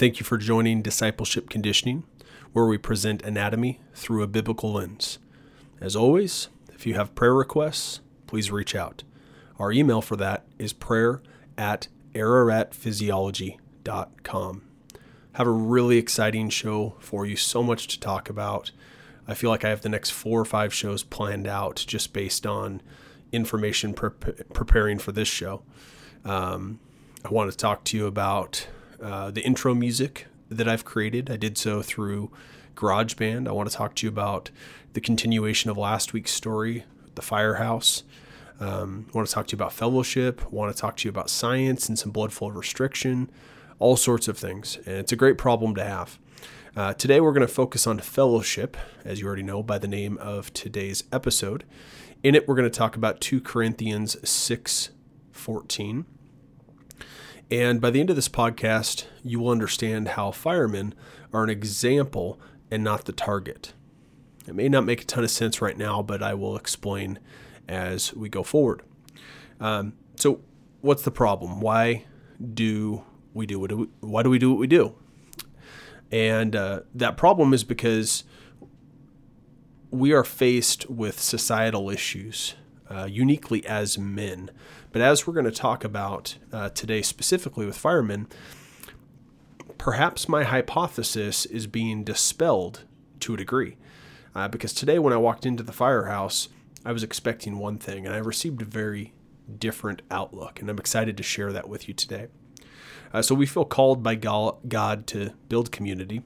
thank you for joining Discipleship Conditioning, where we present anatomy through a biblical lens. As always, if you have prayer requests, please reach out. Our email for that is prayer at araratphysiology.com. Have a really exciting show for you, so much to talk about. I feel like I have the next four or five shows planned out just based on information pre- preparing for this show. Um, I want to talk to you about uh, the intro music that I've created. I did so through GarageBand. I want to talk to you about the continuation of last week's story, the firehouse. Um, I want to talk to you about fellowship. I want to talk to you about science and some blood flow restriction, all sorts of things. And it's a great problem to have. Uh, today we're going to focus on fellowship, as you already know by the name of today's episode. In it, we're going to talk about 2 Corinthians 6 14. And by the end of this podcast, you will understand how firemen are an example and not the target. It may not make a ton of sense right now, but I will explain as we go forward. Um, so, what's the problem? Why do we do what? Do we, why do we do what we do? And uh, that problem is because we are faced with societal issues, uh, uniquely as men. But as we're going to talk about uh, today, specifically with firemen, perhaps my hypothesis is being dispelled to a degree. Uh, because today, when I walked into the firehouse, I was expecting one thing, and I received a very different outlook. And I'm excited to share that with you today. Uh, so, we feel called by God to build community.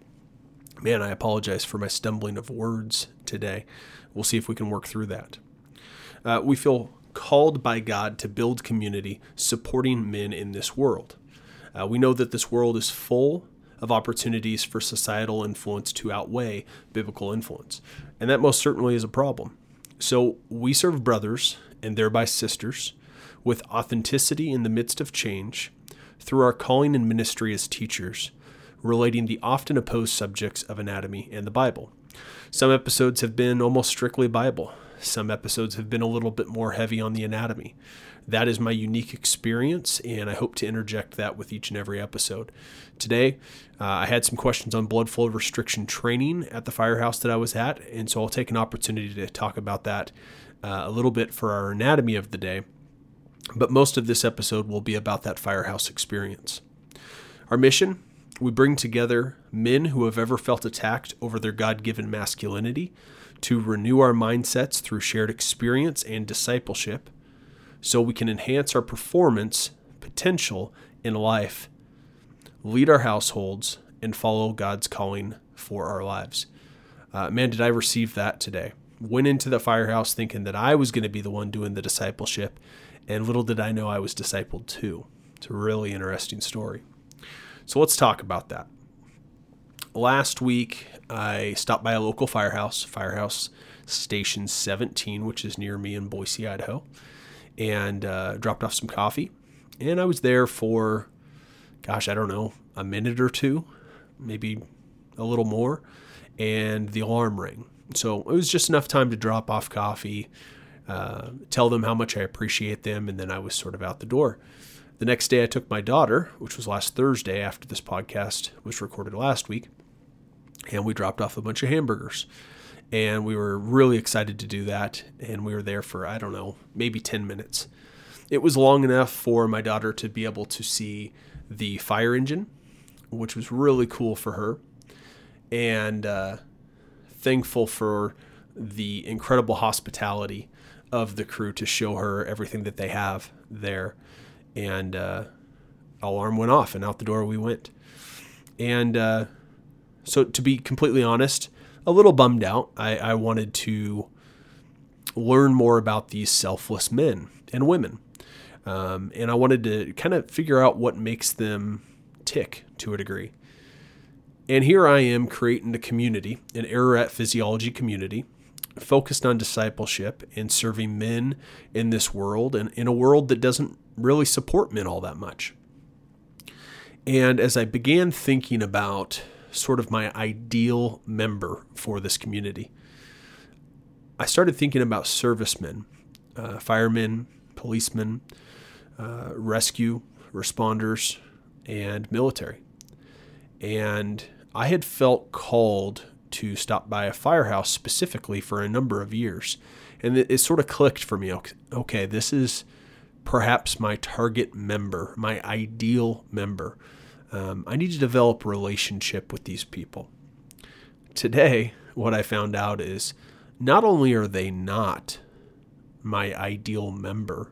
Man, I apologize for my stumbling of words today. We'll see if we can work through that. Uh, we feel called by God to build community, supporting men in this world. Uh, we know that this world is full of opportunities for societal influence to outweigh biblical influence, and that most certainly is a problem. So we serve brothers and thereby sisters with authenticity in the midst of change through our calling and ministry as teachers, relating the often opposed subjects of anatomy and the Bible. Some episodes have been almost strictly Bible. Some episodes have been a little bit more heavy on the anatomy. That is my unique experience, and I hope to interject that with each and every episode. Today, uh, I had some questions on blood flow restriction training at the firehouse that I was at, and so I'll take an opportunity to talk about that uh, a little bit for our anatomy of the day. But most of this episode will be about that firehouse experience. Our mission we bring together men who have ever felt attacked over their God given masculinity to renew our mindsets through shared experience and discipleship so we can enhance our performance potential in life, lead our households, and follow God's calling for our lives. Uh, man, did I receive that today. Went into the firehouse thinking that I was going to be the one doing the discipleship, and little did I know I was discipled too. It's a really interesting story. So let's talk about that. Last week, I stopped by a local firehouse, Firehouse Station 17, which is near me in Boise, Idaho and uh, dropped off some coffee. And I was there for, gosh, I don't know, a minute or two, maybe a little more. And the alarm rang. So it was just enough time to drop off coffee, uh, tell them how much I appreciate them, and then I was sort of out the door. The next day, I took my daughter, which was last Thursday after this podcast was recorded last week, and we dropped off a bunch of hamburgers and we were really excited to do that. And we were there for, I don't know, maybe 10 minutes. It was long enough for my daughter to be able to see the fire engine, which was really cool for her. And uh, thankful for the incredible hospitality of the crew to show her everything that they have there. And uh, alarm went off, and out the door we went. And uh, so, to be completely honest, a little bummed out. I, I wanted to learn more about these selfless men and women. Um, and I wanted to kind of figure out what makes them tick to a degree. And here I am creating a community, an Ararat physiology community, focused on discipleship and serving men in this world and in a world that doesn't really support men all that much. And as I began thinking about sort of my ideal member for this community. I started thinking about servicemen, uh, firemen, policemen, uh, rescue responders, and military. And I had felt called to stop by a firehouse specifically for a number of years. And it, it sort of clicked for me. Okay, okay, this is perhaps my target member, my ideal member. Um, I need to develop relationship with these people. Today, what I found out is not only are they not my ideal member,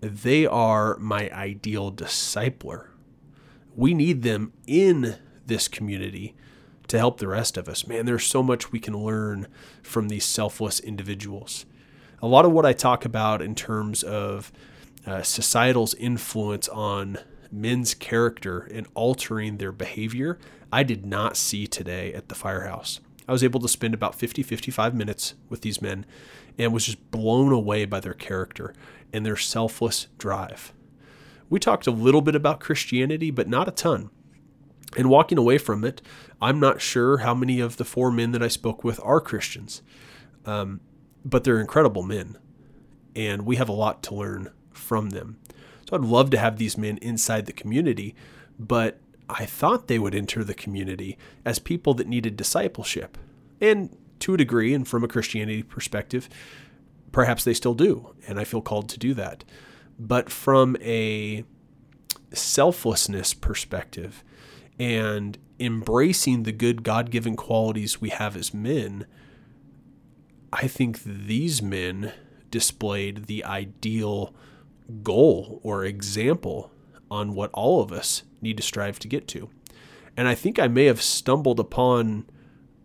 they are my ideal discipler. We need them in this community to help the rest of us. Man, there's so much we can learn from these selfless individuals. A lot of what I talk about in terms of uh, societal's influence on men's character and altering their behavior, I did not see today at the firehouse. I was able to spend about 50, 55 minutes with these men and was just blown away by their character and their selfless drive. We talked a little bit about Christianity, but not a ton. And walking away from it, I'm not sure how many of the four men that I spoke with are Christians, um, but they're incredible men. And we have a lot to learn from them. I'd love to have these men inside the community, but I thought they would enter the community as people that needed discipleship. And to a degree, and from a Christianity perspective, perhaps they still do. And I feel called to do that. But from a selflessness perspective and embracing the good God given qualities we have as men, I think these men displayed the ideal goal or example on what all of us need to strive to get to. And I think I may have stumbled upon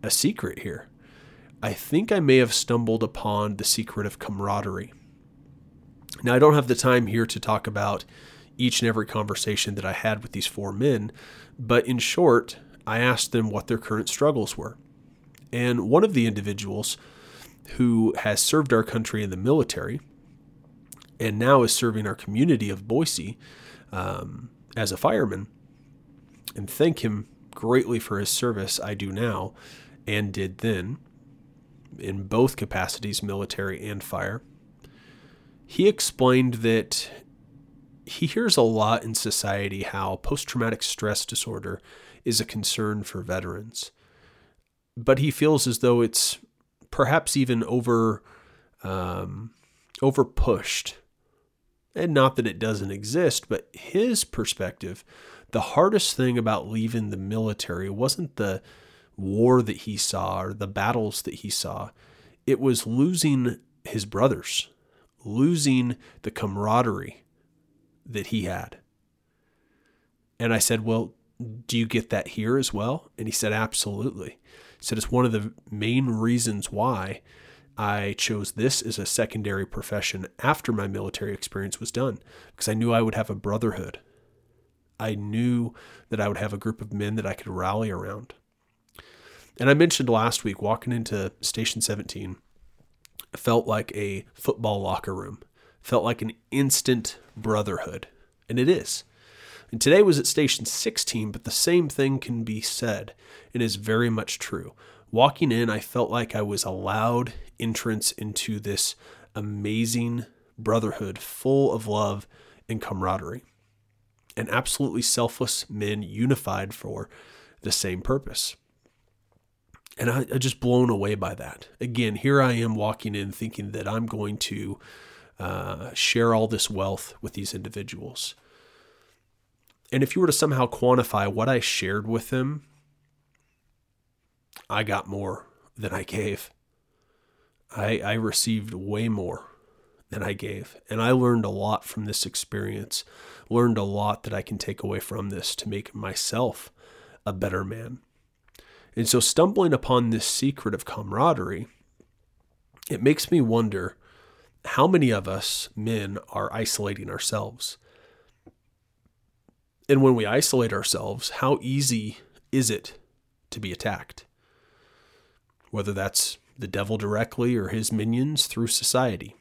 a secret here. I think I may have stumbled upon the secret of camaraderie. Now, I don't have the time here to talk about each and every conversation that I had with these four men, but in short, I asked them what their current struggles were. And one of the individuals who has served our country in the military and now is serving our community of Boise um, as a fireman. And thank him greatly for his service, I do now and did then in both capacities, military and fire. He explained that he hears a lot in society how post traumatic stress disorder is a concern for veterans. But he feels as though it's perhaps even over um, over pushed and not that it doesn't exist, but his perspective, the hardest thing about leaving the military wasn't the war that he saw or the battles that he saw. It was losing his brothers, losing the camaraderie that he had. And I said, Well, do you get that here as well? And he said, Absolutely. He said, It's one of the main reasons why I chose this as a secondary profession after my military experience was done because I knew I would have a brotherhood. I knew that I would have a group of men that I could rally around. And I mentioned last week walking into Station 17 felt like a football locker room, felt like an instant brotherhood. And it is. And today was at Station 16, but the same thing can be said. and is very much true. Walking in, I felt like I was allowed entrance into this amazing brotherhood full of love and camaraderie. And absolutely selfless men unified for the same purpose. And I, I just blown away by that. Again, here I am walking in thinking that I'm going to uh, share all this wealth with these individuals. And if you were to somehow quantify what I shared with them I got more than I gave. I, I received way more than I gave. And I learned a lot from this experience, learned a lot that I can take away from this to make myself a better man. And so, stumbling upon this secret of camaraderie, it makes me wonder how many of us men are isolating ourselves. And when we isolate ourselves, how easy is it to be attacked? Whether that's the devil directly or his minions through society.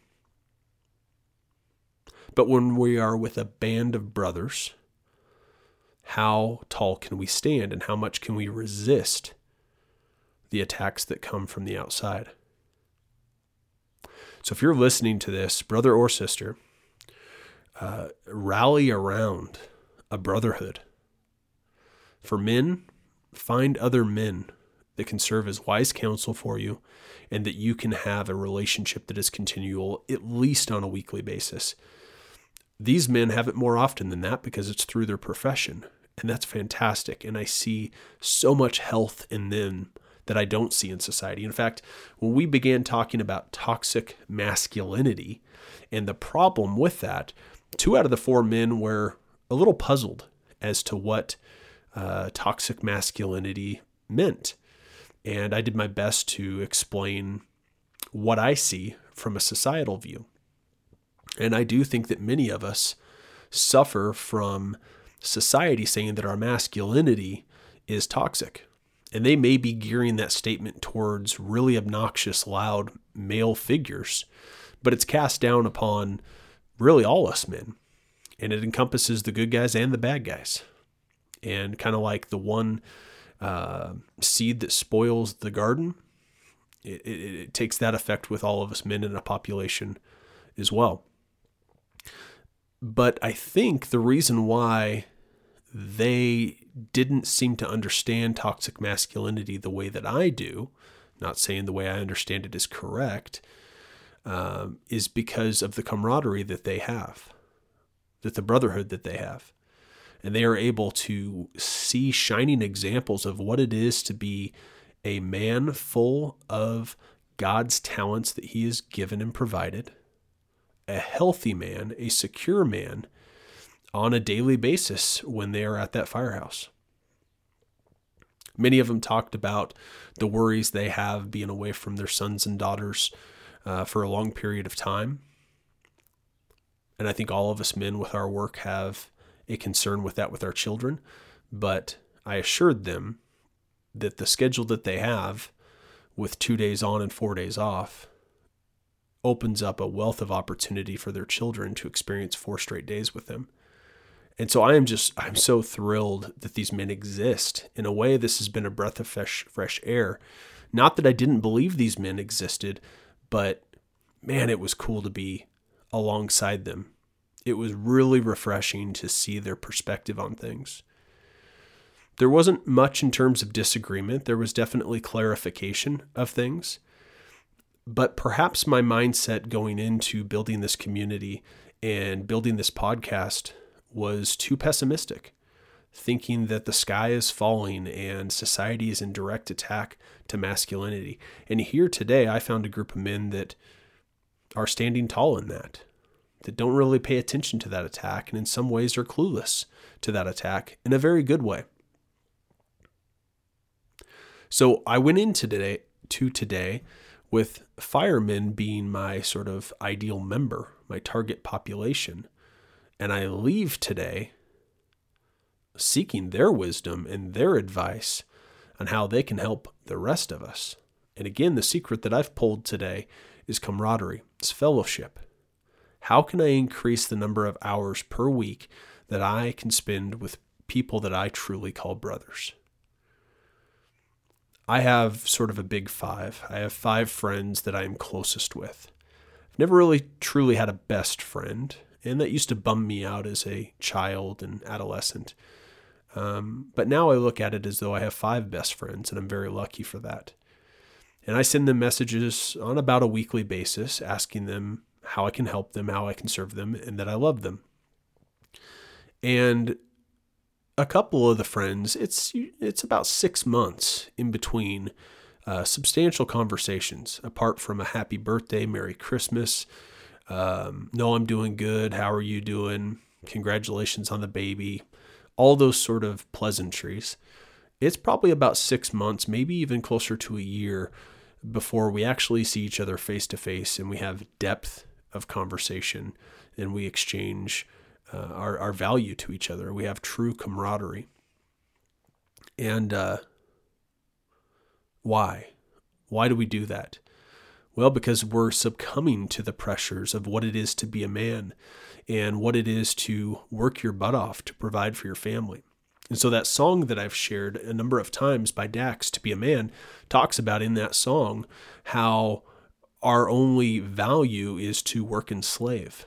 But when we are with a band of brothers, how tall can we stand and how much can we resist the attacks that come from the outside? So, if you're listening to this, brother or sister, uh, rally around a brotherhood. For men, find other men that can serve as wise counsel for you and that you can have a relationship that is continual, at least on a weekly basis. These men have it more often than that because it's through their profession, and that's fantastic. And I see so much health in them that I don't see in society. In fact, when we began talking about toxic masculinity and the problem with that, two out of the four men were a little puzzled as to what uh, toxic masculinity meant. And I did my best to explain what I see from a societal view. And I do think that many of us suffer from society saying that our masculinity is toxic. And they may be gearing that statement towards really obnoxious, loud male figures, but it's cast down upon really all us men. And it encompasses the good guys and the bad guys. And kind of like the one uh, seed that spoils the garden, it, it, it takes that effect with all of us men in a population as well. But I think the reason why they didn't seem to understand toxic masculinity the way that I do, not saying the way I understand it is correct, um, is because of the camaraderie that they have, that the brotherhood that they have. And they are able to see shining examples of what it is to be a man full of God's talents that he has given and provided, a healthy man, a secure man on a daily basis when they are at that firehouse. Many of them talked about the worries they have being away from their sons and daughters uh, for a long period of time. And I think all of us men with our work have a concern with that with our children. But I assured them that the schedule that they have with two days on and four days off opens up a wealth of opportunity for their children to experience four straight days with them. And so I am just, I'm so thrilled that these men exist. In a way, this has been a breath of fresh, fresh air. Not that I didn't believe these men existed, but man, it was cool to be alongside them. It was really refreshing to see their perspective on things. There wasn't much in terms of disagreement, there was definitely clarification of things. But perhaps my mindset going into building this community and building this podcast was too pessimistic, thinking that the sky is falling and society is in direct attack to masculinity. And here today, I found a group of men that are standing tall in that, that don't really pay attention to that attack, and in some ways are clueless to that attack in a very good way. So I went into today to today with firemen being my sort of ideal member, my target population. And I leave today seeking their wisdom and their advice on how they can help the rest of us. And again, the secret that I've pulled today is camaraderie, it's fellowship. How can I increase the number of hours per week that I can spend with people that I truly call brothers? I have sort of a big five. I have five friends that I am closest with. I've never really truly had a best friend and that used to bum me out as a child and adolescent. Um, but now I look at it as though I have five best friends, and I'm very lucky for that. And I send them messages on about a weekly basis, asking them how I can help them, how I can serve them, and that I love them. And a couple of the friends, it's it's about six months in between uh, substantial conversations, apart from a happy birthday, Merry Christmas, um, no, I'm doing good. How are you doing? Congratulations on the baby. All those sort of pleasantries. It's probably about six months, maybe even closer to a year before we actually see each other face to face and we have depth of conversation and we exchange uh, our, our value to each other. We have true camaraderie. And uh, why? Why do we do that? Well, because we're succumbing to the pressures of what it is to be a man and what it is to work your butt off to provide for your family. And so that song that I've shared a number of times by Dax, To Be a Man, talks about in that song how our only value is to work and slave.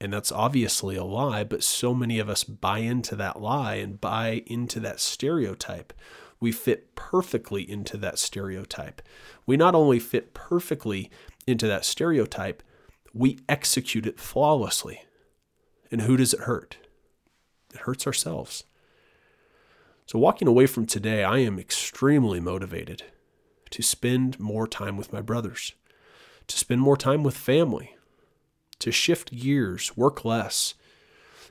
And that's obviously a lie, but so many of us buy into that lie and buy into that stereotype. We fit perfectly into that stereotype. We not only fit perfectly into that stereotype, we execute it flawlessly. And who does it hurt? It hurts ourselves. So, walking away from today, I am extremely motivated to spend more time with my brothers, to spend more time with family, to shift gears, work less,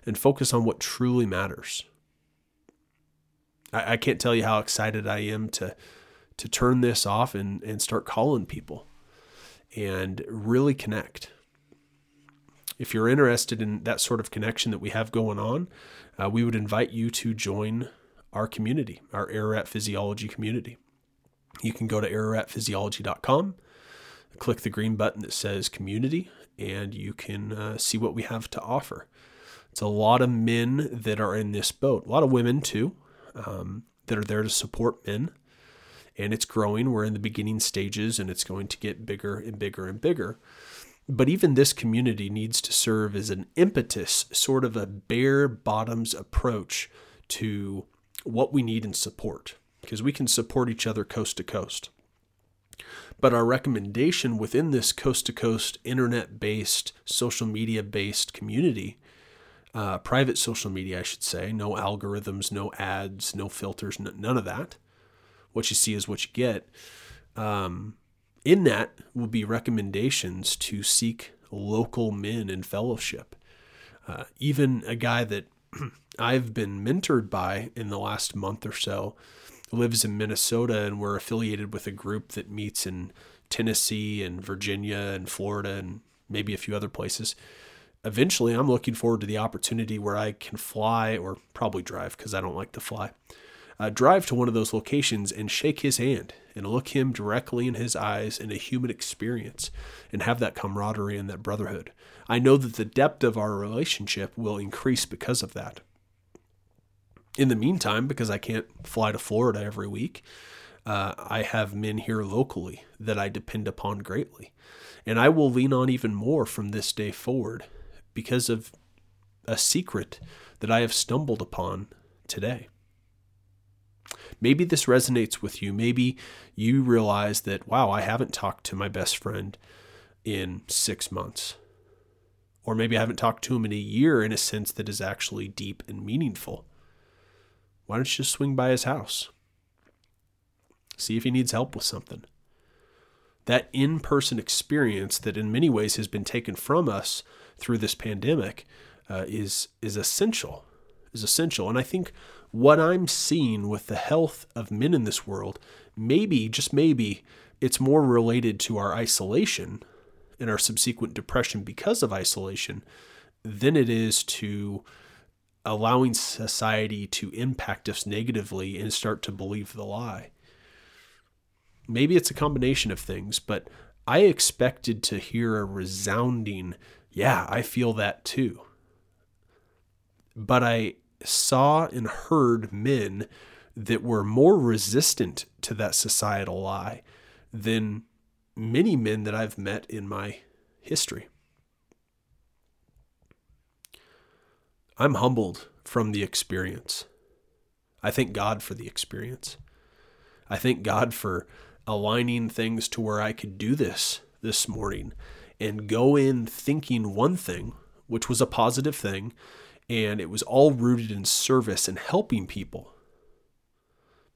and focus on what truly matters. I, I can't tell you how excited I am to to turn this off and, and start calling people and really connect. If you're interested in that sort of connection that we have going on, uh, we would invite you to join our community, our Ararat Physiology community. You can go to araratphysiology.com, click the green button that says community, and you can uh, see what we have to offer. It's a lot of men that are in this boat, a lot of women too, um, that are there to support men. And it's growing. We're in the beginning stages and it's going to get bigger and bigger and bigger. But even this community needs to serve as an impetus, sort of a bare bottoms approach to what we need in support, because we can support each other coast to coast. But our recommendation within this coast to coast, internet based, social media based community, uh, private social media, I should say, no algorithms, no ads, no filters, none of that. What you see is what you get. Um, in that will be recommendations to seek local men in fellowship. Uh, even a guy that I've been mentored by in the last month or so lives in Minnesota, and we're affiliated with a group that meets in Tennessee and Virginia and Florida and maybe a few other places. Eventually, I'm looking forward to the opportunity where I can fly or probably drive because I don't like to fly. Uh, drive to one of those locations and shake his hand and look him directly in his eyes in a human experience and have that camaraderie and that brotherhood. I know that the depth of our relationship will increase because of that. In the meantime, because I can't fly to Florida every week, uh, I have men here locally that I depend upon greatly. And I will lean on even more from this day forward because of a secret that I have stumbled upon today. Maybe this resonates with you. Maybe you realize that, wow, I haven't talked to my best friend in six months. Or maybe I haven't talked to him in a year in a sense that is actually deep and meaningful. Why don't you just swing by his house? See if he needs help with something. That in person experience that in many ways has been taken from us through this pandemic uh, is, is essential. Is essential. And I think what I'm seeing with the health of men in this world, maybe, just maybe, it's more related to our isolation and our subsequent depression because of isolation than it is to allowing society to impact us negatively and start to believe the lie. Maybe it's a combination of things, but I expected to hear a resounding, yeah, I feel that too. But I saw and heard men that were more resistant to that societal lie than many men that I've met in my history. I'm humbled from the experience. I thank God for the experience. I thank God for aligning things to where I could do this this morning and go in thinking one thing, which was a positive thing, and it was all rooted in service and helping people.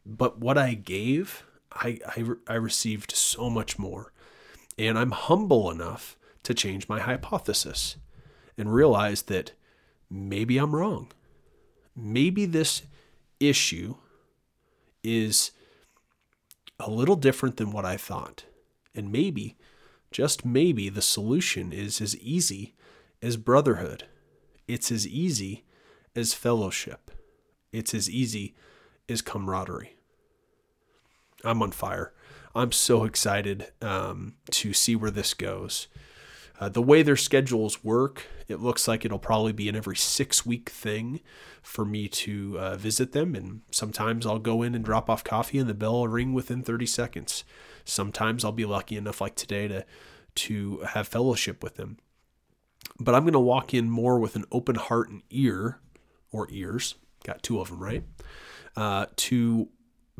But what I gave, I, I, I received so much more. And I'm humble enough to change my hypothesis and realize that maybe I'm wrong. Maybe this issue is a little different than what I thought. And maybe, just maybe, the solution is as easy as brotherhood it's as easy as fellowship. It's as easy as camaraderie. I'm on fire. I'm so excited um, to see where this goes. Uh, the way their schedules work, it looks like it'll probably be an every six week thing for me to uh, visit them. And sometimes I'll go in and drop off coffee and the bell will ring within 30 seconds. Sometimes I'll be lucky enough, like today, to, to have fellowship with them. but I'm going to walk in more with an open heart and ear, or ears, got two of them, right? Uh, to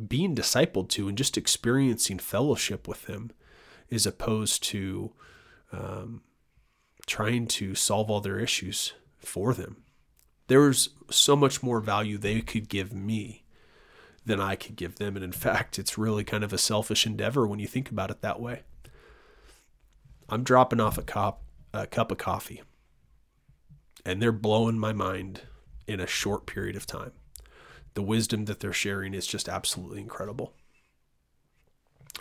being discipled to and just experiencing fellowship with them as opposed to um, trying to solve all their issues for them. There's so much more value they could give me than I could give them. And in fact, it's really kind of a selfish endeavor when you think about it that way. I'm dropping off a cup, a cup of coffee, and they're blowing my mind in a short period of time. The wisdom that they're sharing is just absolutely incredible.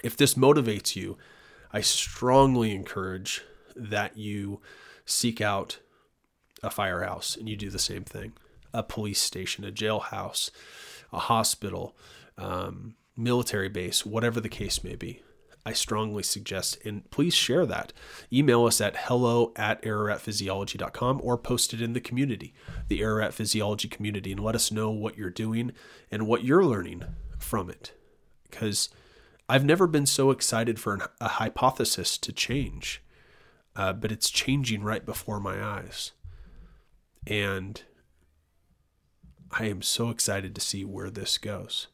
If this motivates you, I strongly encourage that you seek out a firehouse and you do the same thing a police station, a jailhouse, a hospital, um, military base, whatever the case may be. I strongly suggest, and please share that. Email us at hello at araratphysiology.com or post it in the community, the Ararat Physiology community, and let us know what you're doing and what you're learning from it. Because I've never been so excited for an, a hypothesis to change, uh, but it's changing right before my eyes. And I am so excited to see where this goes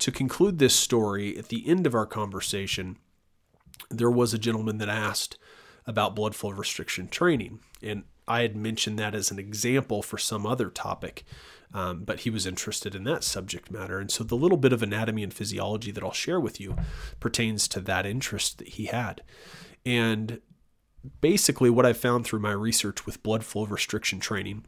to conclude this story, at the end of our conversation, there was a gentleman that asked about blood flow restriction training. And I had mentioned that as an example for some other topic, um, but he was interested in that subject matter. And so the little bit of anatomy and physiology that I'll share with you pertains to that interest that he had. And basically, what I've found through my research with blood flow restriction training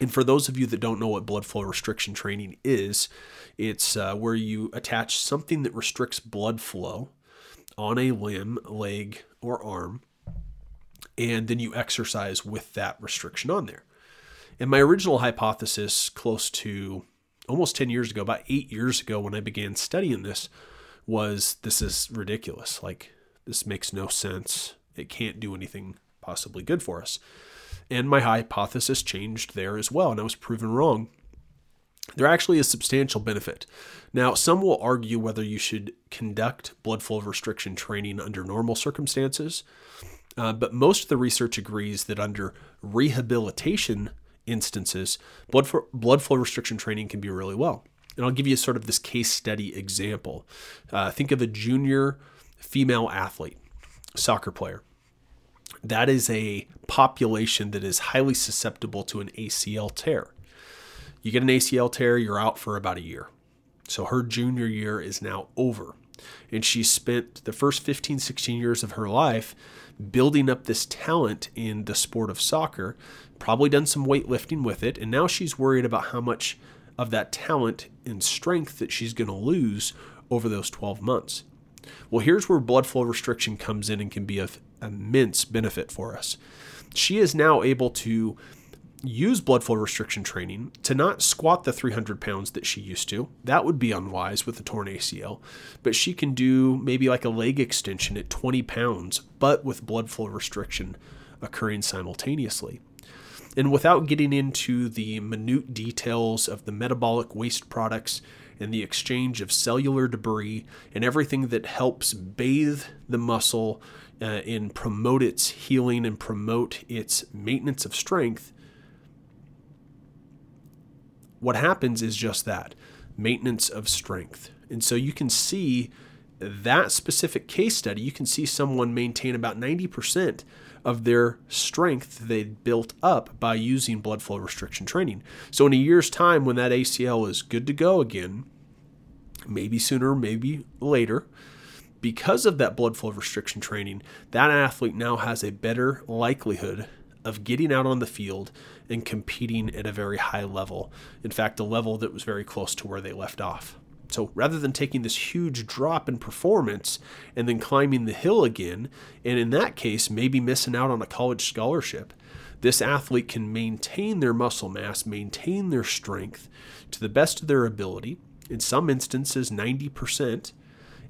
and for those of you that don't know what blood flow restriction training is, it's uh, where you attach something that restricts blood flow on a limb, leg, or arm, and then you exercise with that restriction on there. And my original hypothesis, close to almost 10 years ago, about eight years ago, when I began studying this, was this is ridiculous. Like, this makes no sense. It can't do anything possibly good for us. And my hypothesis changed there as well, and I was proven wrong. There actually is substantial benefit. Now, some will argue whether you should conduct blood flow restriction training under normal circumstances, uh, but most of the research agrees that under rehabilitation instances, blood, for, blood flow restriction training can be really well. And I'll give you sort of this case study example. Uh, think of a junior female athlete, soccer player that is a population that is highly susceptible to an ACL tear. You get an ACL tear, you're out for about a year. So her junior year is now over. And she spent the first 15, 16 years of her life building up this talent in the sport of soccer, probably done some weightlifting with it. And now she's worried about how much of that talent and strength that she's going to lose over those 12 months. Well, here's where blood flow restriction comes in and can be of immense benefit for us. She is now able to use blood flow restriction training to not squat the 300 pounds that she used to. That would be unwise with a torn ACL. But she can do maybe like a leg extension at 20 pounds, but with blood flow restriction occurring simultaneously. And without getting into the minute details of the metabolic waste products and the exchange of cellular debris and everything that helps bathe the muscle uh, and promote its healing and promote its maintenance of strength, what happens is just that maintenance of strength. And so you can see that specific case study, you can see someone maintain about 90% of their strength they built up by using blood flow restriction training. So, in a year's time, when that ACL is good to go again, maybe sooner, maybe later, because of that blood flow restriction training, that athlete now has a better likelihood of getting out on the field and competing at a very high level. In fact, a level that was very close to where they left off. So rather than taking this huge drop in performance and then climbing the hill again, and in that case, maybe missing out on a college scholarship, this athlete can maintain their muscle mass, maintain their strength to the best of their ability, in some instances, 90%,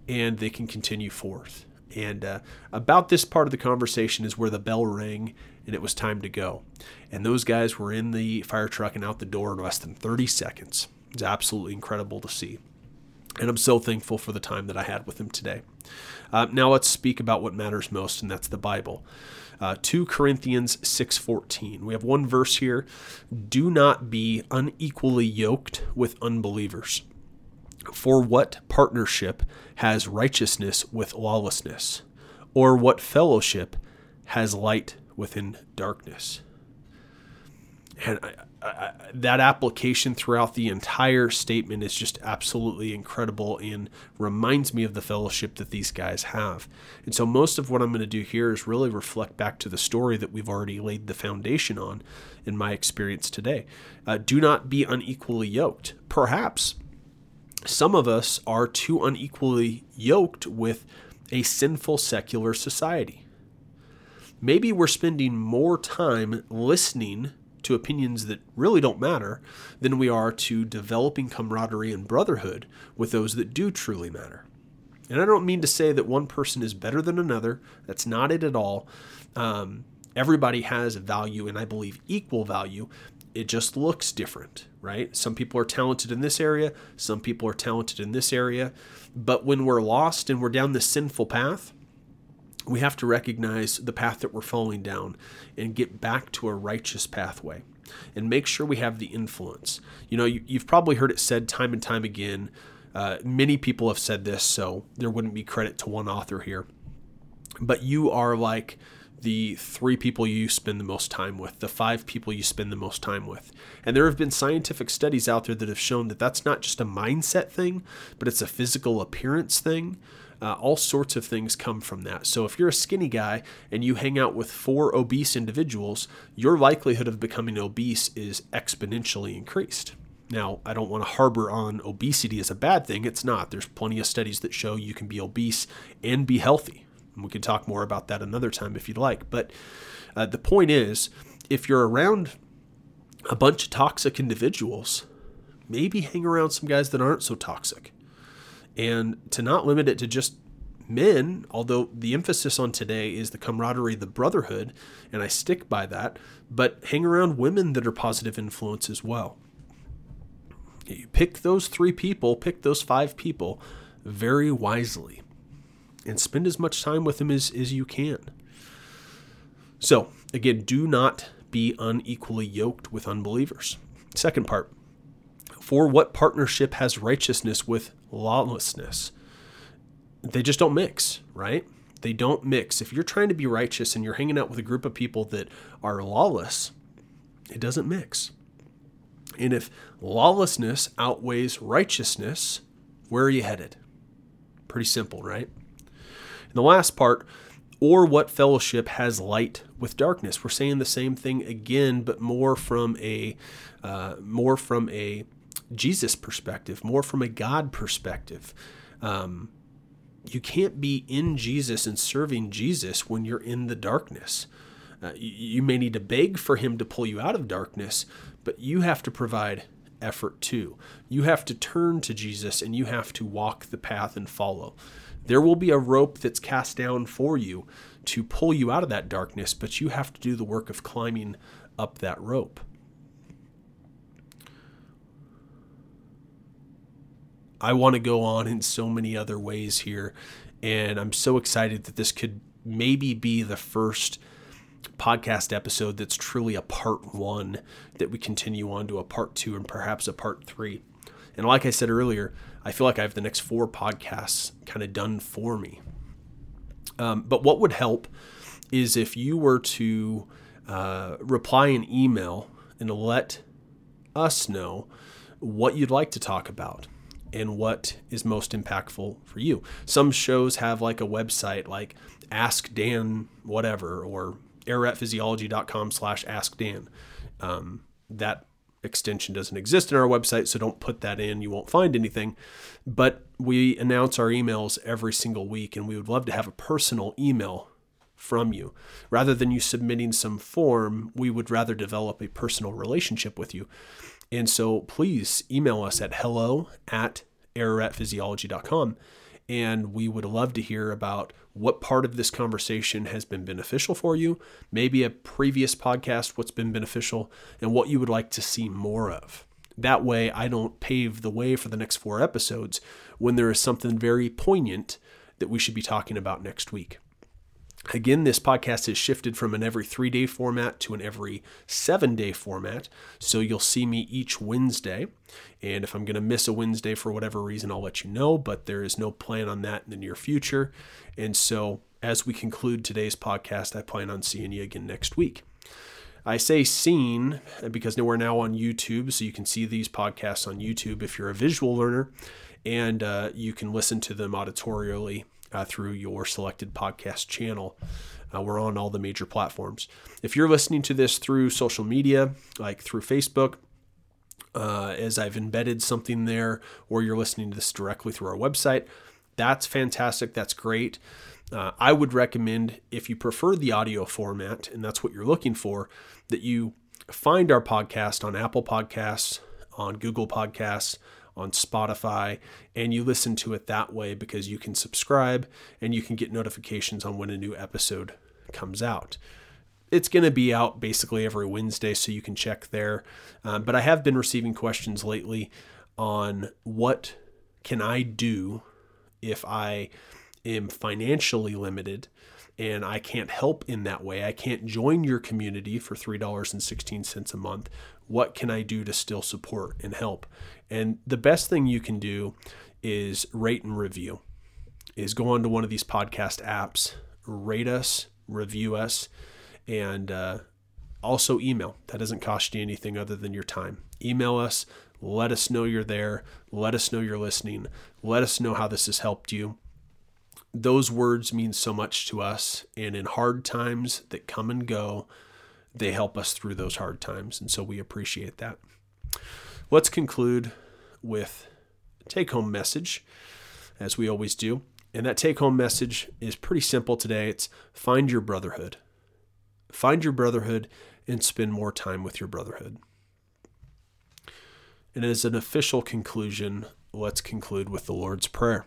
and they can continue forth. And uh, about this part of the conversation is where the bell rang and it was time to go. And those guys were in the fire truck and out the door in less than 30 seconds. It's absolutely incredible to see. And I'm so thankful for the time that I had with him today. Uh, now let's speak about what matters most, and that's the Bible. Uh, 2 Corinthians 6:14. We have one verse here. Do not be unequally yoked with unbelievers. For what partnership has righteousness with lawlessness? Or what fellowship has light within darkness? And I, I, that application throughout the entire statement is just absolutely incredible and reminds me of the fellowship that these guys have. And so, most of what I'm going to do here is really reflect back to the story that we've already laid the foundation on in my experience today. Uh, do not be unequally yoked. Perhaps some of us are too unequally yoked with a sinful secular society. Maybe we're spending more time listening to opinions that really don't matter than we are to developing camaraderie and brotherhood with those that do truly matter. And I don't mean to say that one person is better than another. That's not it at all. Um, everybody has value, and I believe equal value. It just looks different, right? Some people are talented in this area, some people are talented in this area. But when we're lost and we're down this sinful path, we have to recognize the path that we're falling down and get back to a righteous pathway and make sure we have the influence. You know, you, have probably heard it said time and time again. Uh, many people have said this, so there wouldn't be credit to one author here. But you are like the three people you spend the most time with, the five people you spend the most time with. And there have been scientific studies out there that have shown that that's not just a mindset thing, but it's a physical appearance thing. Uh, all sorts of things come from that. So if you're a skinny guy and you hang out with four obese individuals, your likelihood of becoming obese is exponentially increased. Now, I don't want to harbor on obesity as a bad thing. It's not. There's plenty of studies that show you can be obese and be healthy. We can talk more about that another time if you'd like. But uh, the point is, if you're around a bunch of toxic individuals, maybe hang around some guys that aren't so toxic and to not limit it to just men, although the emphasis on today is the camaraderie, the brotherhood, and I stick by that, but hang around women that are positive influence as well. You pick those three people, pick those five people very wisely, and spend as much time with them as, as you can. So, again, do not be unequally yoked with unbelievers. Second part, for what partnership has righteousness with lawlessness? They just don't mix, right? They don't mix. If you're trying to be righteous and you're hanging out with a group of people that are lawless, it doesn't mix. And if lawlessness outweighs righteousness, where are you headed? Pretty simple, right? The last part, or what fellowship has light with darkness? We're saying the same thing again, but more from a uh, more from a Jesus perspective, more from a God perspective. Um, you can't be in Jesus and serving Jesus when you're in the darkness. Uh, you, you may need to beg for Him to pull you out of darkness, but you have to provide effort too. You have to turn to Jesus and you have to walk the path and follow. There will be a rope that's cast down for you to pull you out of that darkness, but you have to do the work of climbing up that rope. I want to go on in so many other ways here. And I'm so excited that this could maybe be the first podcast episode that's truly a part one that we continue on to a part two and perhaps a part three. And like I said earlier, I feel like I have the next four podcasts kind of done for me. Um, but what would help is if you were to uh, reply an email and let us know what you'd like to talk about and what is most impactful for you. Some shows have like a website like Ask Dan whatever or araratphysiology.com slash ask Dan. Um, that extension doesn't exist in our website, so don't put that in. You won't find anything. But we announce our emails every single week, and we would love to have a personal email from you. Rather than you submitting some form, we would rather develop a personal relationship with you. And so please email us at hello at araratphysiology.com. And we would love to hear about what part of this conversation has been beneficial for you, maybe a previous podcast, what's been beneficial, and what you would like to see more of. That way, I don't pave the way for the next four episodes when there is something very poignant that we should be talking about next week. Again, this podcast has shifted from an every three day format to an every seven day format. So you'll see me each Wednesday. And if I'm going to miss a Wednesday for whatever reason, I'll let you know. But there is no plan on that in the near future. And so as we conclude today's podcast, I plan on seeing you again next week. I say seen because we're now on YouTube, so you can see these podcasts on YouTube if you're a visual learner, and uh, you can listen to them auditorially uh, through your selected podcast channel. Uh, we're on all the major platforms. If you're listening to this through social media, like through Facebook, uh, as I've embedded something there, or you're listening to this directly through our website, that's fantastic. That's great. Uh, I would recommend, if you prefer the audio format and that's what you're looking for, that you find our podcast on Apple Podcasts, on Google Podcasts, on Spotify, and you listen to it that way because you can subscribe and you can get notifications on when a new episode comes out. It's going to be out basically every Wednesday, so you can check there. Um, but I have been receiving questions lately on what can I do if I am financially limited and I can't help in that way. I can't join your community for $3.16 a month. What can I do to still support and help? And the best thing you can do is rate and review. Is go onto one of these podcast apps, rate us, review us, and uh, also email. That doesn't cost you anything other than your time. Email us, let us know you're there, let us know you're listening, let us know how this has helped you those words mean so much to us. And in hard times that come and go, they help us through those hard times. And so we appreciate that. Let's conclude with take home message, as we always do. And that take home message is pretty simple today it's find your brotherhood. Find your brotherhood and spend more time with your brotherhood. And as an official conclusion, let's conclude with the Lord's Prayer.